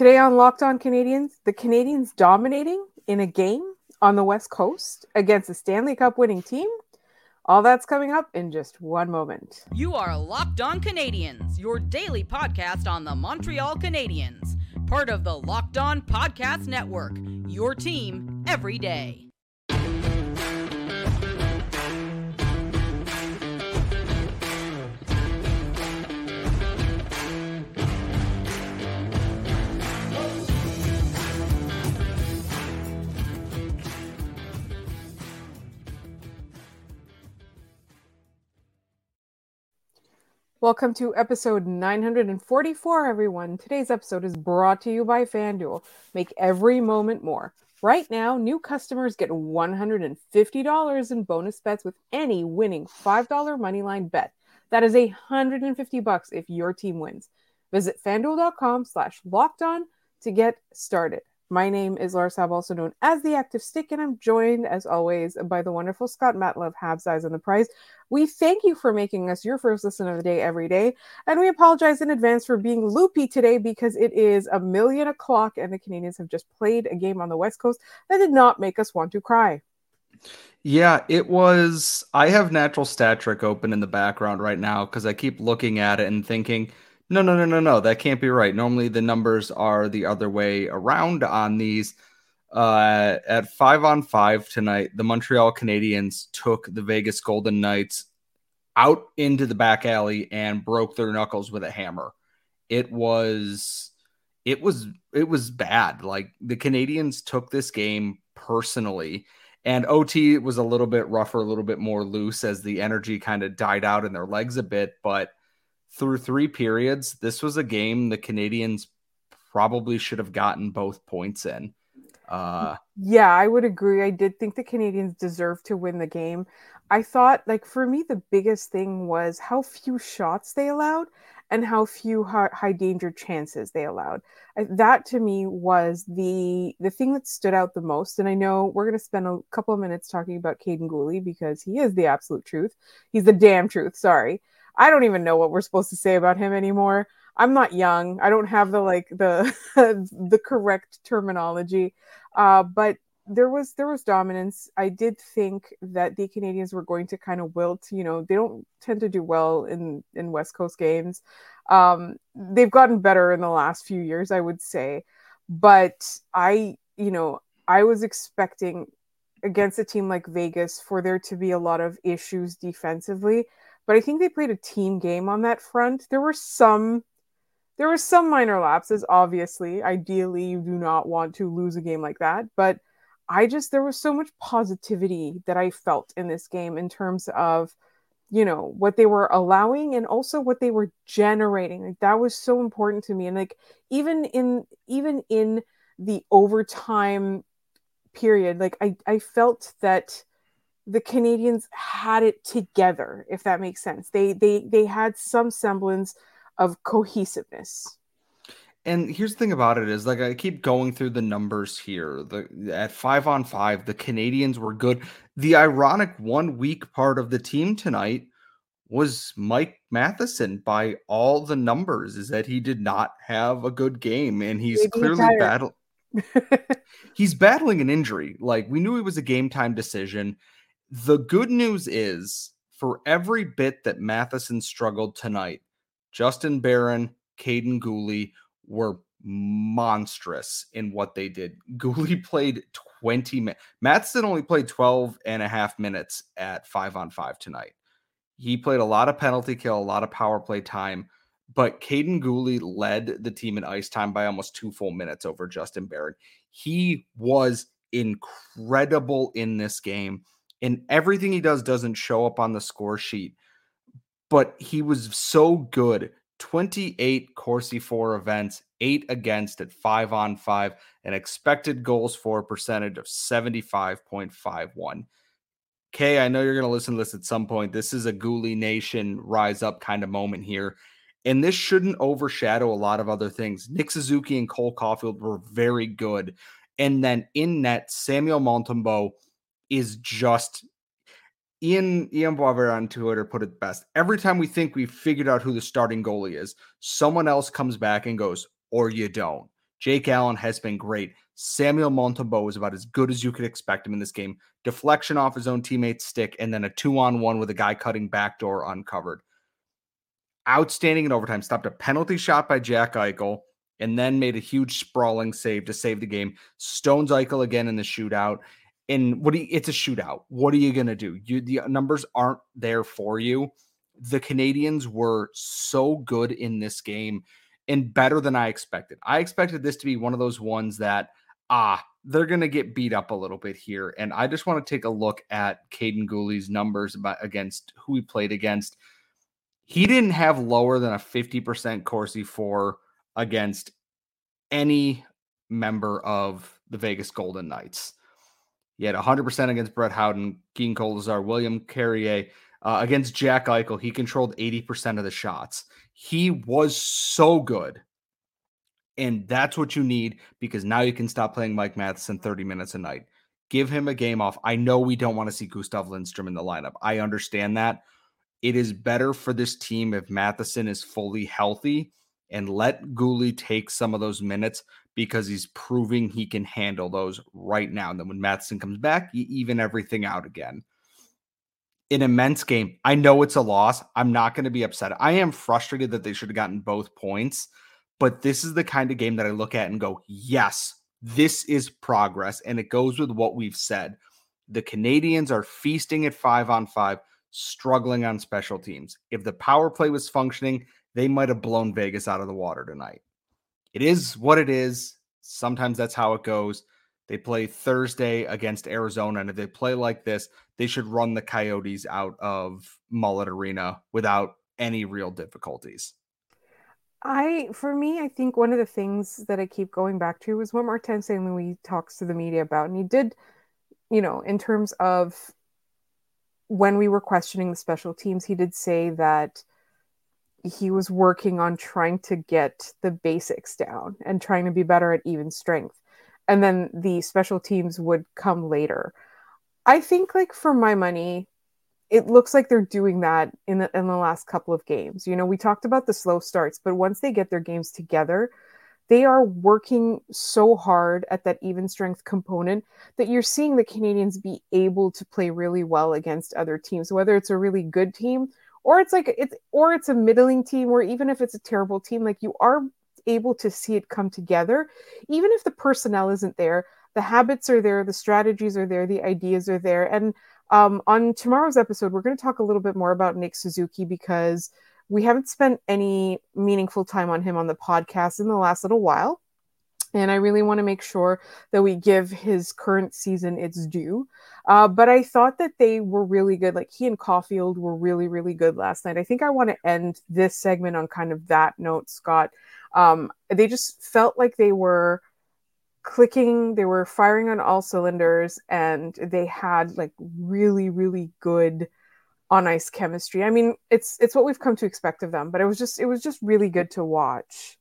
Today on Locked On Canadiens, the Canadiens dominating in a game on the West Coast against a Stanley Cup winning team. All that's coming up in just one moment. You are Locked On Canadiens, your daily podcast on the Montreal Canadiens, part of the Locked On Podcast Network, your team every day. Welcome to episode 944, everyone. Today's episode is brought to you by FanDuel. Make every moment more. Right now, new customers get $150 in bonus bets with any winning $5 moneyline bet. That is 150 bucks if your team wins. Visit fanduel.com slash locked on to get started. My name is Laura Sab, also known as the Active Stick, and I'm joined, as always, by the wonderful Scott Matla of, Habs Eyes on the Prize. We thank you for making us your first listen of the day every day, and we apologize in advance for being loopy today because it is a million o'clock, and the Canadiens have just played a game on the West Coast that did not make us want to cry. Yeah, it was. I have natural stat trick open in the background right now because I keep looking at it and thinking – no, no, no, no, no. That can't be right. Normally the numbers are the other way around on these. Uh, at five on five tonight, the Montreal Canadiens took the Vegas Golden Knights out into the back alley and broke their knuckles with a hammer. It was, it was, it was bad. Like the Canadiens took this game personally. And OT was a little bit rougher, a little bit more loose as the energy kind of died out in their legs a bit. But through three periods, this was a game the Canadiens probably should have gotten both points in. Uh, yeah, I would agree. I did think the Canadiens deserved to win the game. I thought, like, for me, the biggest thing was how few shots they allowed and how few high, danger chances they allowed. That to me was the the thing that stood out the most. And I know we're going to spend a couple of minutes talking about Kaiden Guhle because he is the absolute truth. He's the damn truth. Sorry. I don't even know what we're supposed to say about him anymore. I'm not young. I don't have the like the the correct terminology. Uh, but there was there was dominance. I did think that the Canadiens were going to kind of wilt. You know, they don't tend to do well in in West Coast games. Um, they've gotten better in the last few years, I would say. But I, you know, I was expecting against a team like Vegas for there to be a lot of issues defensively but I think they played a team game on that front. There were some there were some minor lapses, obviously. Ideally, you do not want to lose a game like that, but I just there was so much positivity that I felt in this game in terms of you know what they were allowing and also what they were generating like that was so important to me and like even in even in the overtime period like i i felt that the Canadiens had it together, if that makes sense. They they they had some semblance of cohesiveness. And here's the thing about it is like I keep going through the numbers here. The at five on five, the Canadiens were good. The ironic one week part of the team tonight was Mike Matheson by all the numbers is that he did not have a good game and he's Maybe clearly battling he's battling an injury. Like we knew it was a game time decision the good news is for every bit that Matheson struggled tonight, Justin Barron, Kaiden Guhle were monstrous in what they did. Guhle played 20 minutes. Matheson only played 12 and a half minutes at five on five tonight. He played a lot of penalty kill, a lot of power play time, but Kaiden Guhle led the team in ice time by almost two full minutes over Justin Barron. He was incredible in this game and everything he does doesn't show up on the score sheet. But he was so good. 28 Corsi for events, eight against at five on five, an expected goals for percentage of 75.51. Kay, I know you're going to listen to this at some point. This is a Guhle Nation rise up kind of moment here. And this shouldn't overshadow a lot of other things. Nick Suzuki and Cole Caufield were very good. And then in net, Samuel Montembeault is just Ian Ian Boisvert on Twitter put it best. Every time we think we've figured out who the starting goalie is, someone else comes back and goes, or you don't. Jake Allen has been great. Samuel Montembeault is about as good as you could expect him in this game. Deflection off his own teammate's stick, and then a two on one with a guy cutting backdoor uncovered. Outstanding in overtime. Stopped a penalty shot by Jack Eichel, and then made a huge sprawling save to save the game. Stones Eichel again in the shootout. And what do you, it's a shootout. What are you gonna do? You the numbers aren't there for you. The Canadiens were so good in this game and better than I expected. I expected this to be one of those ones that ah, they're going to get beat up a little bit here. And I just want to take a look at Kaiden Guhle's numbers about against who he played against. He didn't have lower than a 50% Corsi for against any member of the Vegas Golden Knights. He had 100% against Brett Howden, Keegan Kolesar, William Carrier. Uh, against Jack Eichel, he controlled 80% of the shots. He was so good and that's what you need because now you can stop playing Mike Matheson 30 minutes a night. Give him a game off. I know we don't want to see Gustav Lindstrom in the lineup. I understand that. It is better for this team if Matheson is fully healthy and let Guhle take some of those minutes because he's proving he can handle those right now. And then when Matheson comes back, you even everything out again. An immense game. I know it's a loss. I'm not going to be upset. I am frustrated that they should have gotten both points but this is the kind of game that I look at and go, yes, this is progress. And it goes with what we've said. The Canadiens are feasting at five on five, struggling on special teams. If the power play was functioning, they might have blown Vegas out of the water tonight. It is what it is. Sometimes that's how it goes. They play Thursday against Arizona. And if they play like this, they should run the Coyotes out of Mullet Arena without any real difficulties. I, for me, I think one of the things that I keep going back to is what Martin St. Louis talks to the media about. And he did, you know, in terms of when we were questioning the special teams, he did say that he was working on trying to get the basics down and trying to be better at even strength. And then the special teams would come later. I think, like, for my money, it looks like they're doing that in the in the last couple of games. You know, we talked about the slow starts, but once they get their games together, they are working so hard at that even strength component that you're seeing the Canadiens be able to play really well against other teams, whether it's a really good team or it's like it's or it's a middling team or even if it's a terrible team, like you are able to see it come together, even if the personnel isn't there. The habits are there, the strategies are there, the ideas are there, and um, on tomorrow's episode, we're going to talk a little bit more about Nick Suzuki because we haven't spent any meaningful time on him on the podcast in the last little while. And I really want to make sure that we give his current season its due. Uh, but I thought that they were really good. Like he and Caufield were really, really good last night. I think I want to end this segment on kind of that note, Scott. Um, they just felt like they were clicking they were firing on all cylinders and they had like really really good on ice chemistry i mean it's it's what we've come to expect of them but it was just it was just really good to watch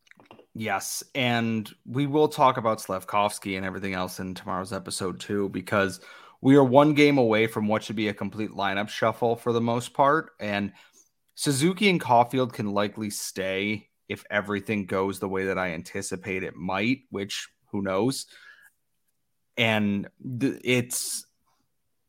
yes and we will talk about Slafkovsky and everything else in tomorrow's episode too because we are one game away from what should be a complete lineup shuffle for the most part and suzuki and Caufield can likely stay if everything goes the way that i anticipate it might which who knows? And th- it's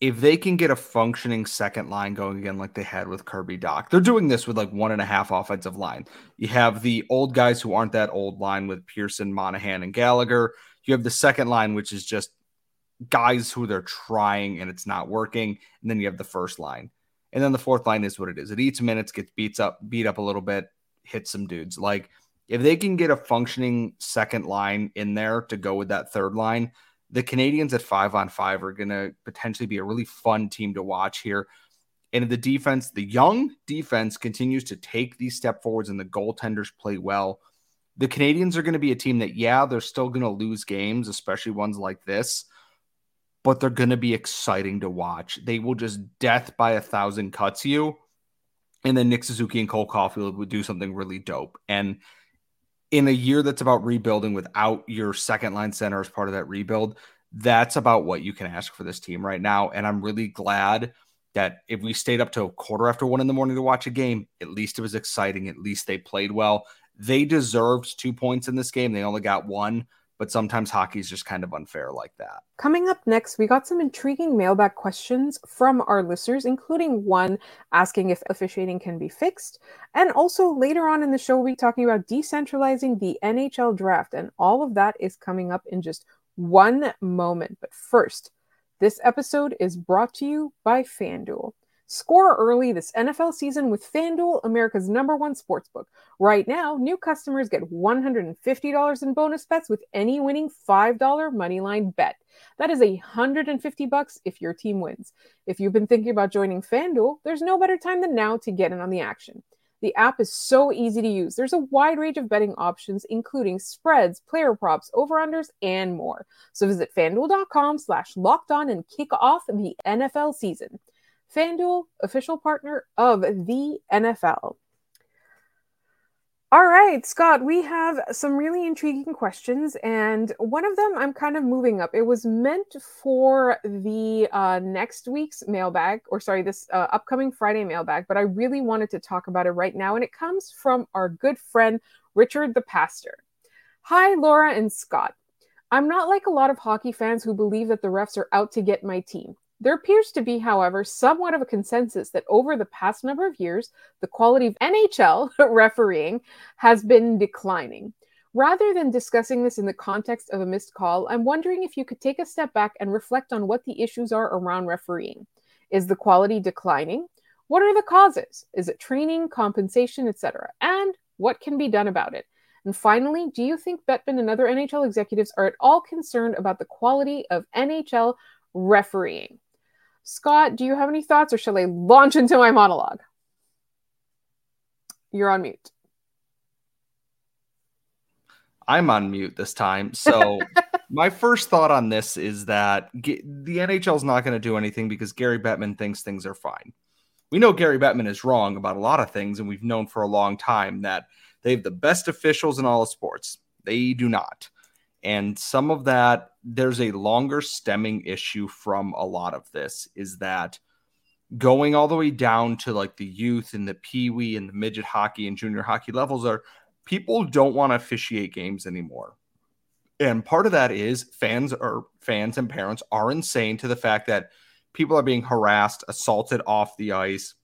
if they can get a functioning second line going again, like they had with Kirby Dach, they're doing this with like one and a half offensive line. You have the old guys who aren't that old line with Pearson, Monahan, and Gallagher. You have the second line, which is just guys who they're trying and it's not working. And then you have the first line. And then the fourth line is what it is. It eats minutes, gets beats up, beat up a little bit, hits some dudes. Like if they can get a functioning second line in there to go with that third line, the Canadiens at five on five are going to potentially be a really fun team to watch here. And the defense, the young defense continues to take these step forwards, and the goaltenders play well. The Canadiens are going to be a team that, yeah, they're still going to lose games, especially ones like this, but they're going to be exciting to watch. They will just death by a thousand cuts you. And then Nick Suzuki and Cole Caufield would do something really dope. And in a year that's about rebuilding without your second line center as part of that rebuild, that's about what you can ask for this team right now. And I'm really glad that if we stayed up to a quarter after one in the morning to watch a game, at least it was exciting. At least they played well. They deserved two points in this game. They only got one, but sometimes hockey is just kind of unfair like that. Coming up next, we got some intriguing mailbag questions from our listeners, including one asking if officiating can be fixed. And also later on in the show, we'll be talking about decentralizing the NHL draft. And all of that is coming up in just one moment. But first, this episode is brought to you by FanDuel. Score early this NFL season with FanDuel, America's number one sportsbook. Right now, new customers get $150 in bonus bets with any winning $5 moneyline bet. That is 150 bucks if your team wins. If you've been thinking about joining FanDuel, there's no better time than now to get in on the action. The app is so easy to use. There's a wide range of betting options, including spreads, player props, over-unders, and more. So visit fanduel.com slash locked on and kick off the NFL season. FanDuel, official partner of the NFL. All right, Scott, we have some really intriguing questions, and one of them I'm kind of moving up. It was meant for the uh, next week's mailbag, or sorry, this uh, upcoming Friday mailbag, but I really wanted to talk about it right now, and it comes from our good friend, Richard the Pastor. Hi, Laura and Scott. I'm not like a lot of hockey fans who believe that the refs are out to get my team. There appears to be, however, somewhat of a consensus that over the past number of years, the quality of NHL refereeing has been declining. Rather than discussing this in the context of a missed call, I'm wondering if you could take a step back and reflect on what the issues are around refereeing. Is the quality declining? What are the causes? Is it training, compensation, etc.? And what can be done about it? And finally, do you think Bettman and other NHL executives are at all concerned about the quality of NHL refereeing? Scott, do you have any thoughts or shall I launch into my monologue? You're on mute. I'm on mute this time. So, my first thought on this is that the NHL is not going to do anything because Gary Bettman thinks things are fine. We know Gary Bettman is wrong about a lot of things, and we've known for a long time that they have the best officials in all of sports. They do not. And some of that, there's a longer stemming issue from a lot of this is that going all the way down to like the youth and the pee wee and the midget hockey and junior hockey levels are people don't want to officiate games anymore. And part of that is fans or fans and parents are insane to the fact that people are being harassed, assaulted off the ice,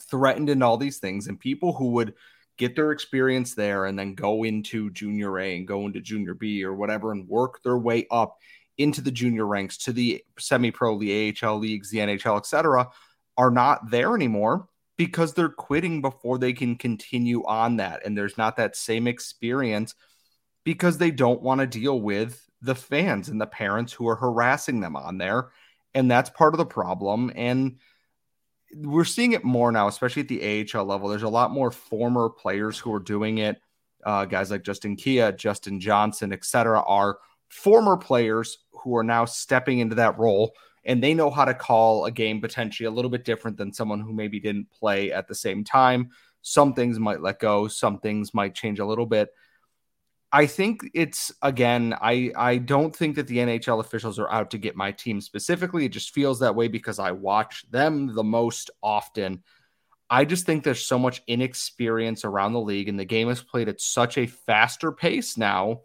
threatened, and all these things. And people who would get their experience there and then go into junior A and go into junior B or whatever and work their way up into the junior ranks to the semi-pro, the AHL leagues, the NHL, etc., are not there anymore because they're quitting before they can continue on that. And there's not that same experience because they don't want to deal with the fans and the parents who are harassing them on there. And that's part of the problem. And we're seeing it more now, especially at the AHL level. There's a lot more former players who are doing it. Uh, guys like Justin Kia, Justin Johnson, etc., are former players who are now stepping into that role, and they know how to call a game potentially a little bit different than someone who maybe didn't play at the same time. Some things might let go, some things might change a little bit. I think it's again, I I don't think that the NHL officials are out to get my team specifically. It just feels that way because I watch them the most often. I just think there's so much inexperience around the league, and the game is played at such a faster pace now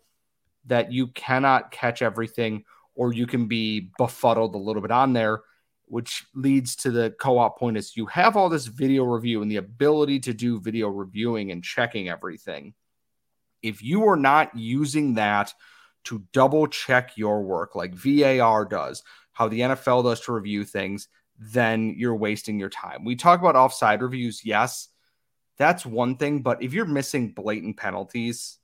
that you cannot catch everything, or you can be befuddled a little bit on there, which leads to the co-op point is you have all this video review and the ability to do video reviewing and checking everything if you are not using that to double check your work like VAR does, how the NFL does to review things, then you're wasting your time. We talk about offside reviews, yes, that's one thing, but if you're missing blatant penalties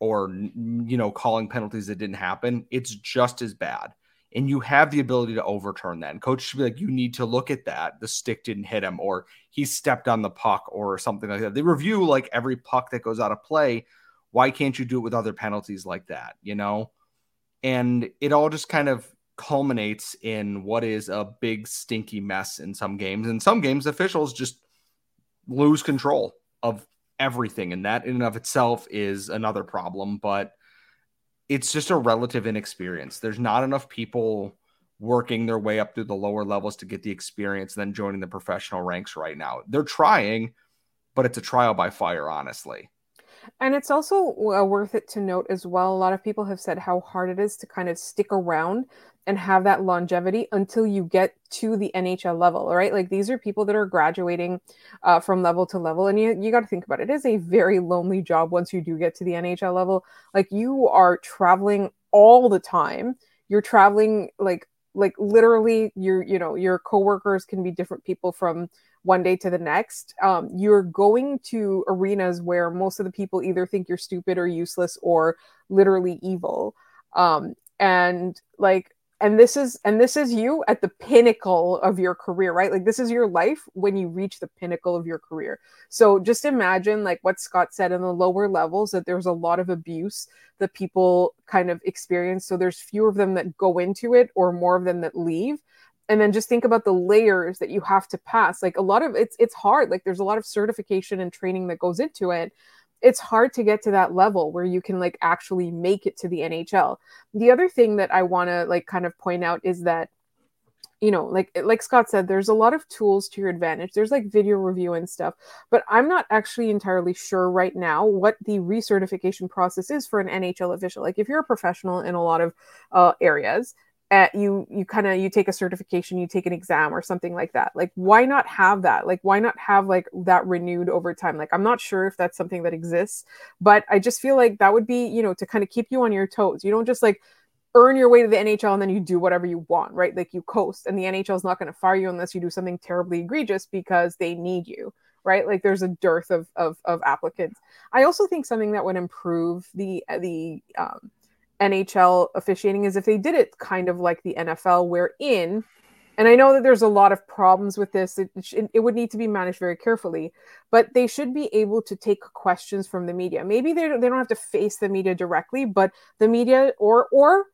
or you know calling penalties that didn't happen, it's just as bad. And you have the ability to overturn that. And coach should be like, you need to look at that. The stick didn't hit him, or he stepped on the puck, or something like that. They review like every puck that goes out of play why can't you do it with other penalties like that? You know? And it all just kind of culminates in what is a big stinky mess in some games. In some games, officials just lose control of everything. And that in and of itself is another problem. But it's just a relative inexperience. There's not enough people working their way up through the lower levels to get the experience and then joining the professional ranks right now. They're trying, but it's a trial by fire, honestly. And it's also uh, worth it to note as well. A lot of people have said how hard it is to kind of stick around and have that longevity until you get to the NHL level, right? Like these are people that are graduating uh, from level to level, and you you got to think about it. It is a very lonely job once you do get to the NHL level. Like you are traveling all the time. You're traveling like like literally your you know your coworkers can be different people from one day to the next um, you're going to arenas where most of the people either think you're stupid or useless or literally evil. Um, and like and this is and this is you at the pinnacle of your career right? Like this is your life when you reach the pinnacle of your career. So just imagine like what scott said in the lower levels that there's a lot of abuse that people kind of experience. So there's fewer of them that go into it or more of them that leave and then just think about the layers that you have to pass like a lot of it's it's hard like there's a lot of certification and training that goes into it it's hard to get to that level where you can like actually make it to the NHL. The other thing that I want to like kind of point out is that you know like like Scott said there's a lot of tools to your advantage. There's like video review and stuff, but I'm not actually entirely sure right now what the recertification process is for an NHL official. Like if you're a professional in a lot of uh, areas at you you kind of you take a certification you take an exam or something like that. Like why not have that? Like why not have like that renewed over time? Like i'm not sure if that's something that exists but i just feel like that would be you know to kind of keep you on your toes. You don't just like earn your way to the nhl and then you do whatever you want right? Like you coast and the nhl is not going to fire you unless you do something terribly egregious because they need you right? Like there's a dearth of of, of applicants. I also think something that would improve the the um, NHL officiating is if they did it kind of like the NFL, wherein, and I know that there's a lot of problems with this, it, it would need to be managed very carefully, but they should be able to take questions from the media. Maybe they, they don't have to face the media directly, but the media or, or,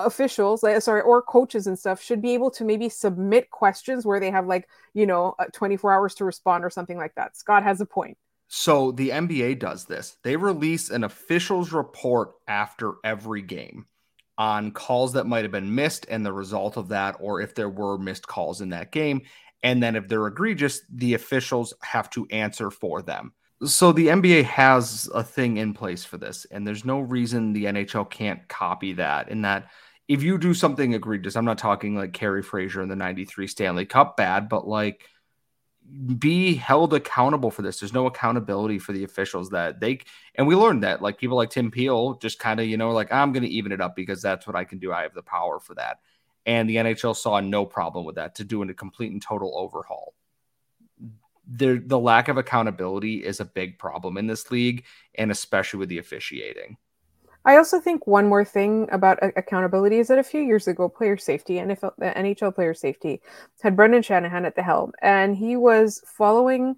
officials like sorry or coaches and stuff should be able to maybe submit questions where they have like you know uh, 24 hours to respond or something like that. Scott has a point so the NBA does this. They release an officials report after every game on calls that might have been missed and the result of that, or if there were missed calls in that game. And then if they're egregious, the officials have to answer for them. So the NBA has a thing in place for this, and there's no reason the NHL can't copy that. In that, if you do something egregious, I'm not talking like Kerry Fraser in the 93 Stanley Cup bad, but like be held accountable for this. There's no accountability for the officials that they and we learned that like people like Tim Peel just kind of you know like I'm going to even it up because that's what I can do. I have the power for that. And the NHL saw no problem with that to doing a complete and total overhaul. The the lack of accountability is a big problem in this league and especially with the officiating. I also think one more thing about uh, accountability is that a few years ago, player safety, NFL, the uh, NHL player safety, had Brendan Shanahan at the helm, and he was following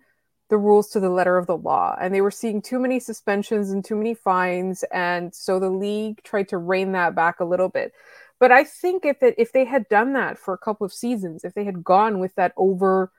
the rules to the letter of the law. And they were seeing too many suspensions and too many fines, and so the league tried to rein that back a little bit. But I think if it, if they had done that for a couple of seasons, if they had gone with that over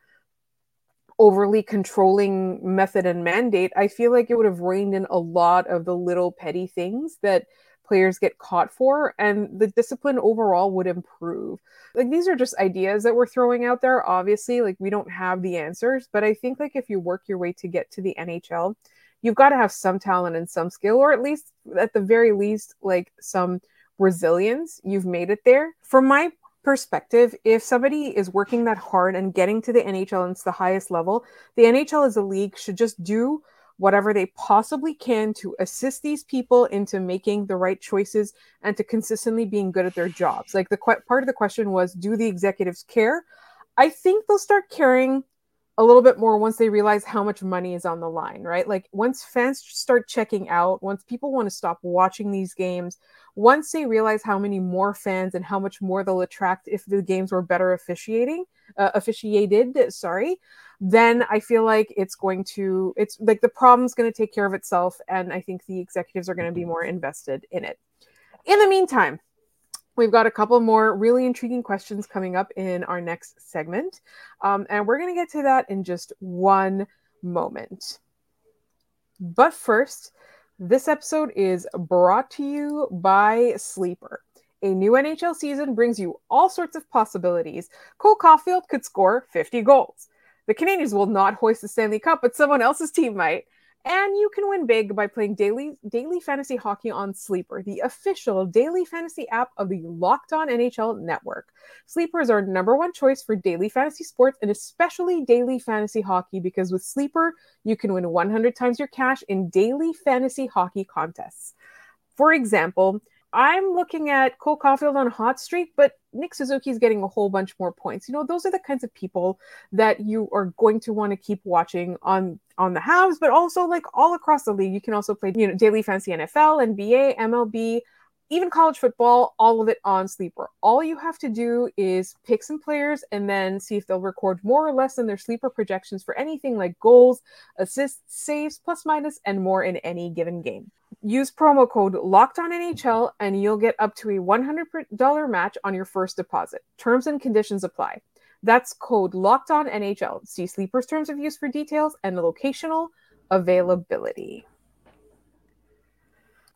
overly controlling method and mandate, I feel like it would have reined in a lot of the little petty things that players get caught for and the discipline overall would improve. Like these are just ideas that we're throwing out there. Obviously, like we don't have the answers, but I think like if you work your way to get to the NHL, you've got to have some talent and some skill or at least at the very least like some resilience. You've made it there. From my perspective, if somebody is working that hard and getting to the NHL and it's the highest level, the NHL as a league should just do whatever they possibly can to assist these people into making the right choices and to consistently being good at their jobs. Like the qu- part of the question was, do the executives care? I think they'll start caring a little bit more once they realize how much money is on the line, right? Like once fans start checking out, once people want to stop watching these games, once they realize how many more fans and how much more they'll attract if the games were better officiating, uh, officiated, sorry, then I feel like it's going to, it's like the problem's going to take care of itself. And I think the executives are going to be more invested in it. In the meantime, We've got a couple more really intriguing questions coming up in our next segment. Um, and we're going to get to that in just one moment. But first, this episode is brought to you by Sleeper. A new NHL season brings you all sorts of possibilities. Cole Caufield could score 50 goals. The Canadiens will not hoist the Stanley Cup, but someone else's team might. And you can win big by playing daily daily fantasy hockey on Sleeper, the official daily fantasy app of the Locked On NHL network. Sleeper is our number one choice for daily fantasy sports and especially daily fantasy hockey because with Sleeper, you can win 100 times your cash in daily fantasy hockey contests. For example, I'm looking at Cole Caufield on a hot streak, but Nick Suzuki is getting a whole bunch more points. You know, those are the kinds of people that you are going to want to keep watching on on the Habs, but also like all across the league. You can also play, you know, daily fancy NFL, NBA, MLB, even college football, all of it on Sleeper. All you have to do is pick some players and then see if they'll record more or less than their sleeper projections for anything like goals, assists, saves, plus minus, and more in any given game use promo code locked on NHL and you'll get up to a $100 match on your first deposit. Terms and conditions apply. That's code locked on NHL. See Sleeper's terms of use for details and the locational availability.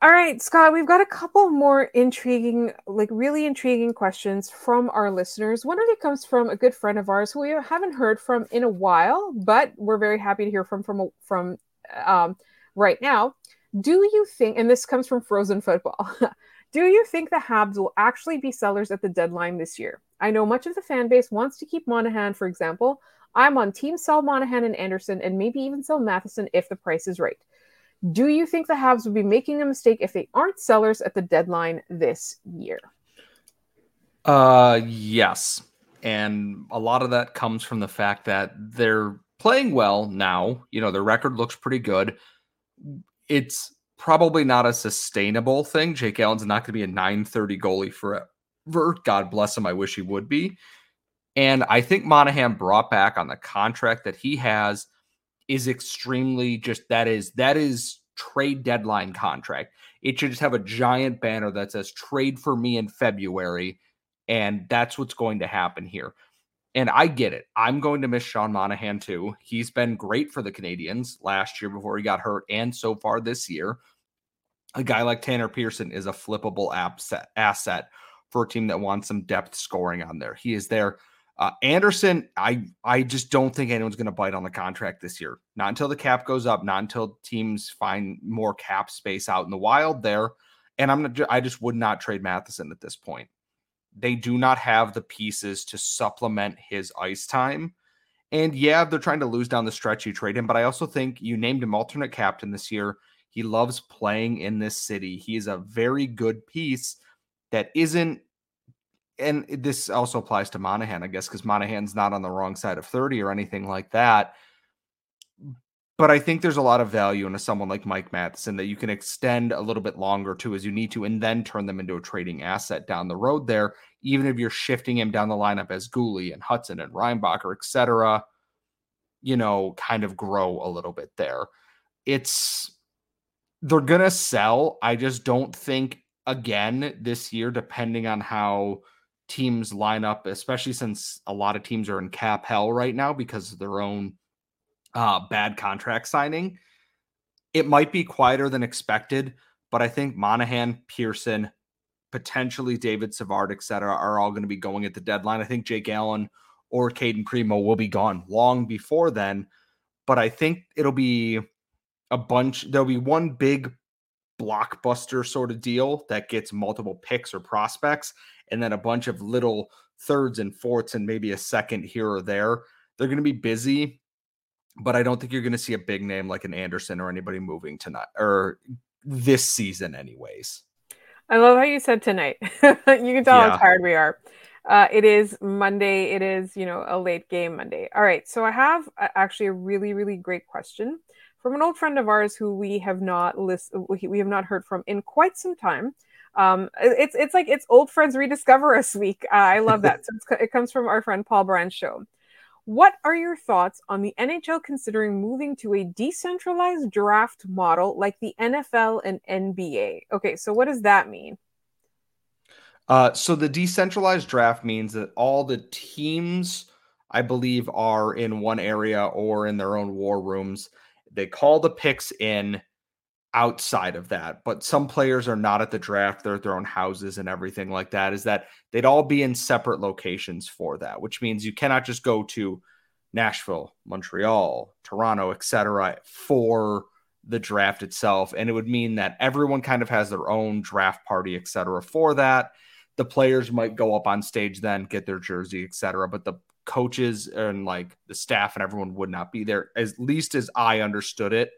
All right, Scott, we've got a couple more intriguing, like really intriguing questions from our listeners. One of it comes from a good friend of ours who we haven't heard from in a while, but we're very happy to hear from from from um, right now. Do you think, and this comes from Frozen Football, do you think the Habs will actually be sellers at the deadline this year? I know much of the fan base wants to keep Monahan, for example. I'm on team sell Monahan and Anderson, and maybe even sell Matheson if the price is right. Do you think the Habs would be making a mistake if they aren't sellers at the deadline this year? Uh, yes. And a lot of that comes from the fact that they're playing well now. You know, their record looks pretty good it's probably not a sustainable thing. Jake Allen's not going to be a 930 goalie forever. God bless him. I wish he would be. And I think Monahan brought back on the contract that he has is extremely just that is that is trade deadline contract. It should just have a giant banner that says trade for me in February. And that's what's going to happen here. And I get it. I'm going to miss Sean Monahan too. He's been great for the Canadiens last year before he got hurt and so far this year. A guy like Tanner Pearson is a flippable asset for a team that wants some depth scoring on there. He is there. Uh, Anderson, I I just don't think anyone's going to bite on the contract this year. Not until the cap goes up. Not until teams find more cap space out in the wild there. And I'm not, I just would not trade Matheson at this point they do not have the pieces to supplement his ice time. And yeah, they're trying to lose down the stretch. You trade him, but I also think you named him alternate captain this year. He loves playing in this city. He is a very good piece that isn't, and this also applies to Monahan, I guess, because Monahan's not on the wrong side of 30 or anything like that. But I think there's a lot of value in a someone like Mike Matheson that you can extend a little bit longer to as you need to, and then turn them into a trading asset down the road there, even if you're shifting him down the lineup as Guhle and Hutson and Reinbacher, et cetera, you know, kind of grow a little bit there. It's they're gonna sell. I just don't think again this year, depending on how teams line up, especially since a lot of teams are in cap hell right now because of their own uh, bad contract signing. It might be quieter than expected, but I think Monahan, Pearson, potentially David Savard, et cetera, are all going to be going at the deadline. I think Jake Allen or Cayden Primeau will be gone long before then. But I think it'll be a bunch, there'll be one big blockbuster sort of deal that gets multiple picks or prospects, and then a bunch of little thirds and fourths and maybe a second here or there. They're going to be busy but I don't think you're going to see a big name like an Anderson or anybody moving tonight or this season, anyways. I love how you said tonight. you can tell yeah. how tired we are. Uh, it is Monday. It is, you know, a late game Monday. All right. So I have actually a really, really great question from an old friend of ours who we have not list we have not heard from in quite some time. Um, it's it's like it's old friends rediscover us week. Uh, I love that. so it comes from our friend Paul Brand show. What are your thoughts on the NHL considering moving to a decentralized draft model like the NFL and NBA? Okay, so what does that mean? Uh, so the decentralized draft means that all the teams, I believe, are in one area or in their own war rooms. They call the picks in outside of that, but some players are not at the draft. They're at their own houses and everything like that. Is that they'd all be in separate locations for that, which means you cannot just go to Nashville, Montreal, Toronto, etc. for the draft itself. And it would mean that everyone kind of has their own draft party, etc. for that. The players might go up on stage then, get their jersey, etc. But the coaches and like the staff and everyone would not be there, at least as I understood it.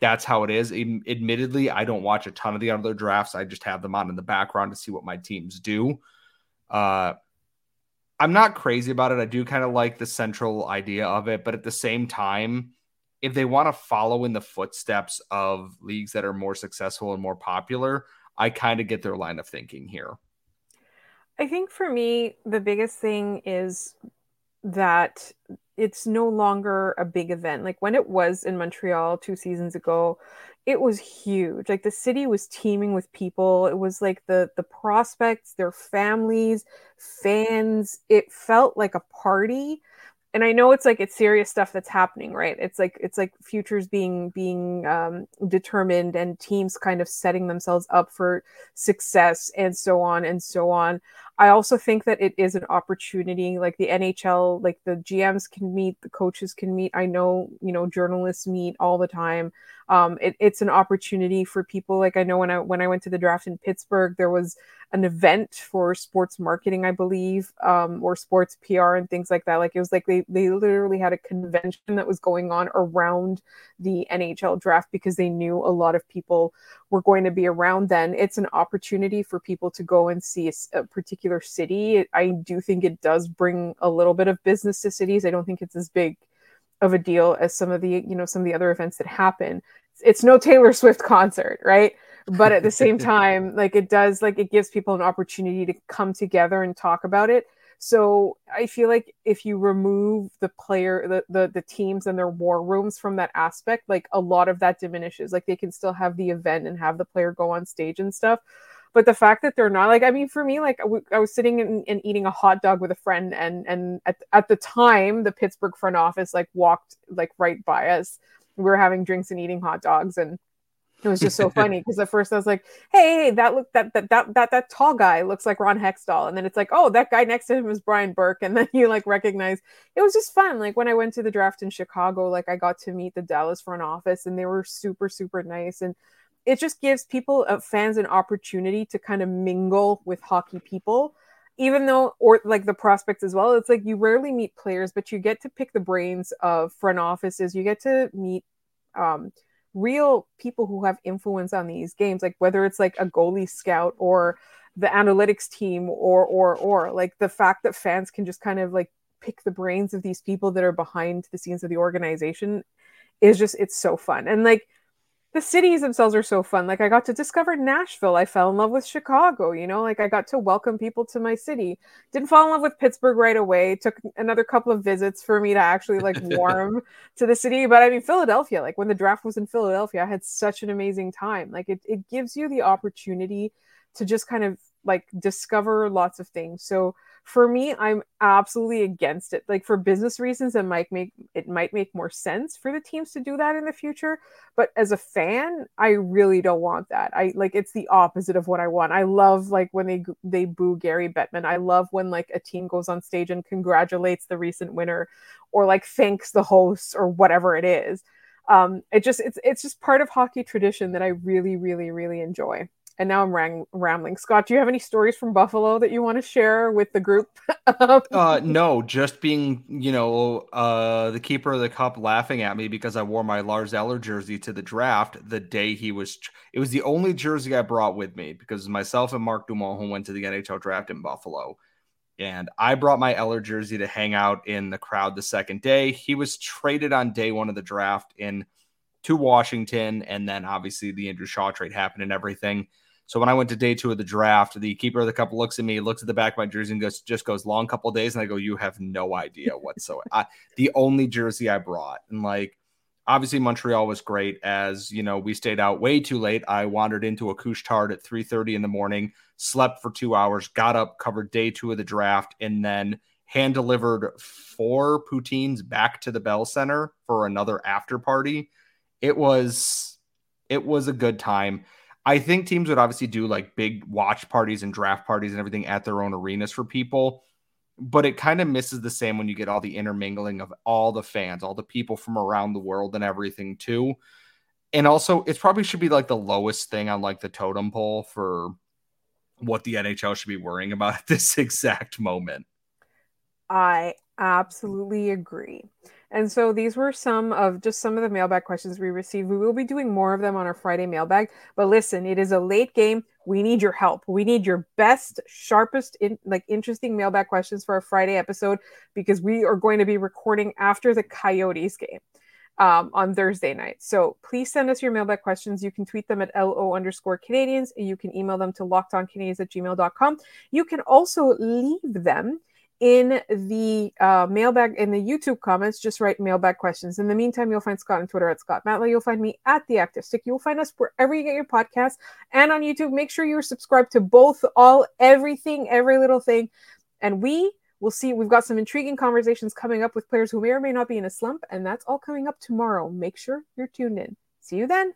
That's how it is. Admittedly, I don't watch a ton of the other drafts. I just have them on in the background to see what my teams do. Uh, I'm not crazy about it. I do kind of like the central idea of it, but at the same time, if they want to follow in the footsteps of leagues that are more successful and more popular, I kind of get their line of thinking here. I think for me, the biggest thing is that it's no longer a big event. Like when it was in Montreal two seasons ago, it was huge. Like the city was teeming with people. It was like the the prospects, their families, fans. It felt like a party and I know it's like it's serious stuff that's happening, right? It's like it's like futures being being um, determined and teams kind of setting themselves up for success and so on and so on. I also think that it is an opportunity, like the NHL, like the GMs can meet, the coaches can meet. I know you know journalists meet all the time. Um, it, it's an opportunity for people. Like I know when I when I went to the draft in Pittsburgh, there was an event for sports marketing, I believe, um, or sports PR and things like that. Like it was like they they literally had a convention that was going on around the NHL draft because they knew a lot of people were going to be around then. It's an opportunity for people to go and see a, a particular city. I do think it does bring a little bit of business to cities. I don't think it's as big of a deal as some of the you know some of the other events that happen. It's no Taylor Swift concert, right? but at the same time like it does like it gives people an opportunity to come together and talk about it so i feel like if you remove the player the, the the teams and their war rooms from that aspect like a lot of that diminishes. Like they can still have the event and have the player go on stage and stuff. But the fact that they're not like i mean for me like i was sitting and, and eating a hot dog with a friend and and at, at the time the pittsburgh front office like walked like right by us. We were having drinks and eating hot dogs and it was just so funny because at first I was like, "Hey, hey, that look that, that that that that tall guy looks like Ron Hextall," and then it's like, "Oh, that guy next to him is Brian Burke," and then you like recognize. It was just fun. Like when I went to the draft in Chicago, like I got to meet the Dallas front office, and they were super super nice, and it just gives people uh, fans an opportunity to kind of mingle with hockey people even though or like the prospects as well it's like you rarely meet players but you get to pick the brains of front offices you get to meet um, real people who have influence on these games like whether it's like a goalie scout or the analytics team or or or like the fact that fans can just kind of like pick the brains of these people that are behind the scenes of the organization is just it's so fun. And like the cities themselves are so fun. Like I got to discover Nashville. I fell in love with Chicago, you know, like I got to welcome people to my city. Didn't fall in love with Pittsburgh right away. It took another couple of visits for me to actually like warm to the city. But I mean Philadelphia, like when the draft was in Philadelphia, I had such an amazing time. Like it, it gives you the opportunity to just kind of like discover lots of things. So for me i'm absolutely against it. Like for business reasons it might make it might make more sense for the teams to do that in the future but as a fan i really don't want that. I like it's the opposite of what i want. I love like when they they boo gary bettman. I love when like a team goes on stage and congratulates the recent winner or like thanks the hosts or whatever it is. Um it just it's it's just part of hockey tradition that i really really really enjoy and now I'm rambling. Scott, do you have any stories from Buffalo that you want to share with the group? uh, no, just being, you know, uh, the keeper of the cup laughing at me because I wore my Lars Eller jersey to the draft the day he was. It was the only jersey I brought with me because myself and Mark Dumont who went to the NHL draft in Buffalo. And I brought my Eller jersey to hang out in the crowd the second day. He was traded on day one of the draft in to Washington, and then obviously the Andrew Shaw trade happened and everything. So when I went to day two of the draft, the keeper of the cup looks at me, looks at the back of my jersey, and goes, just goes long couple days. And I go, you have no idea whatsoever. I, the only jersey I brought, and like obviously Montreal was great. As you know, we stayed out way too late. I wandered into a Couche-Tard at 3:30 in the morning, slept for two hours, got up, covered day two of the draft, and then hand delivered four poutines back to the Bell Center for another after party. It was it was a good time. I think teams would obviously do like big watch parties and draft parties and everything at their own arenas for people. But it kind of misses the same when you get all the intermingling of all the fans, all the people from around the world and everything too. and also it probably should be like the lowest thing on like the totem pole for what the NHL should be worrying about at this exact moment. I absolutely agree. And so these were some of just some of the mailbag questions we received. We will be doing more of them on our Friday mailbag. But listen, it is a late game. We need your help. We need your best, sharpest, in, like interesting mailbag questions for our Friday episode because we are going to be recording after the Coyotes game um, on Thursday night. So please send us your mailbag questions. You can tweet them at LO underscore Canadiens. You can email them to lockedoncanadiens at gmail.com. You can also leave them in the uh, mailbag in the YouTube comments, just write mailbag questions. In the meantime, you'll find Scott on Twitter at Scott Matla. You'll find me at the Active Stick. You'll find us wherever you get your podcasts and on YouTube. Make sure you're subscribed to both, all, everything, every little thing. And we will see. We've got some intriguing conversations coming up with players who may or may not be in a slump, and that's all coming up tomorrow. Make sure you're tuned in. See you then.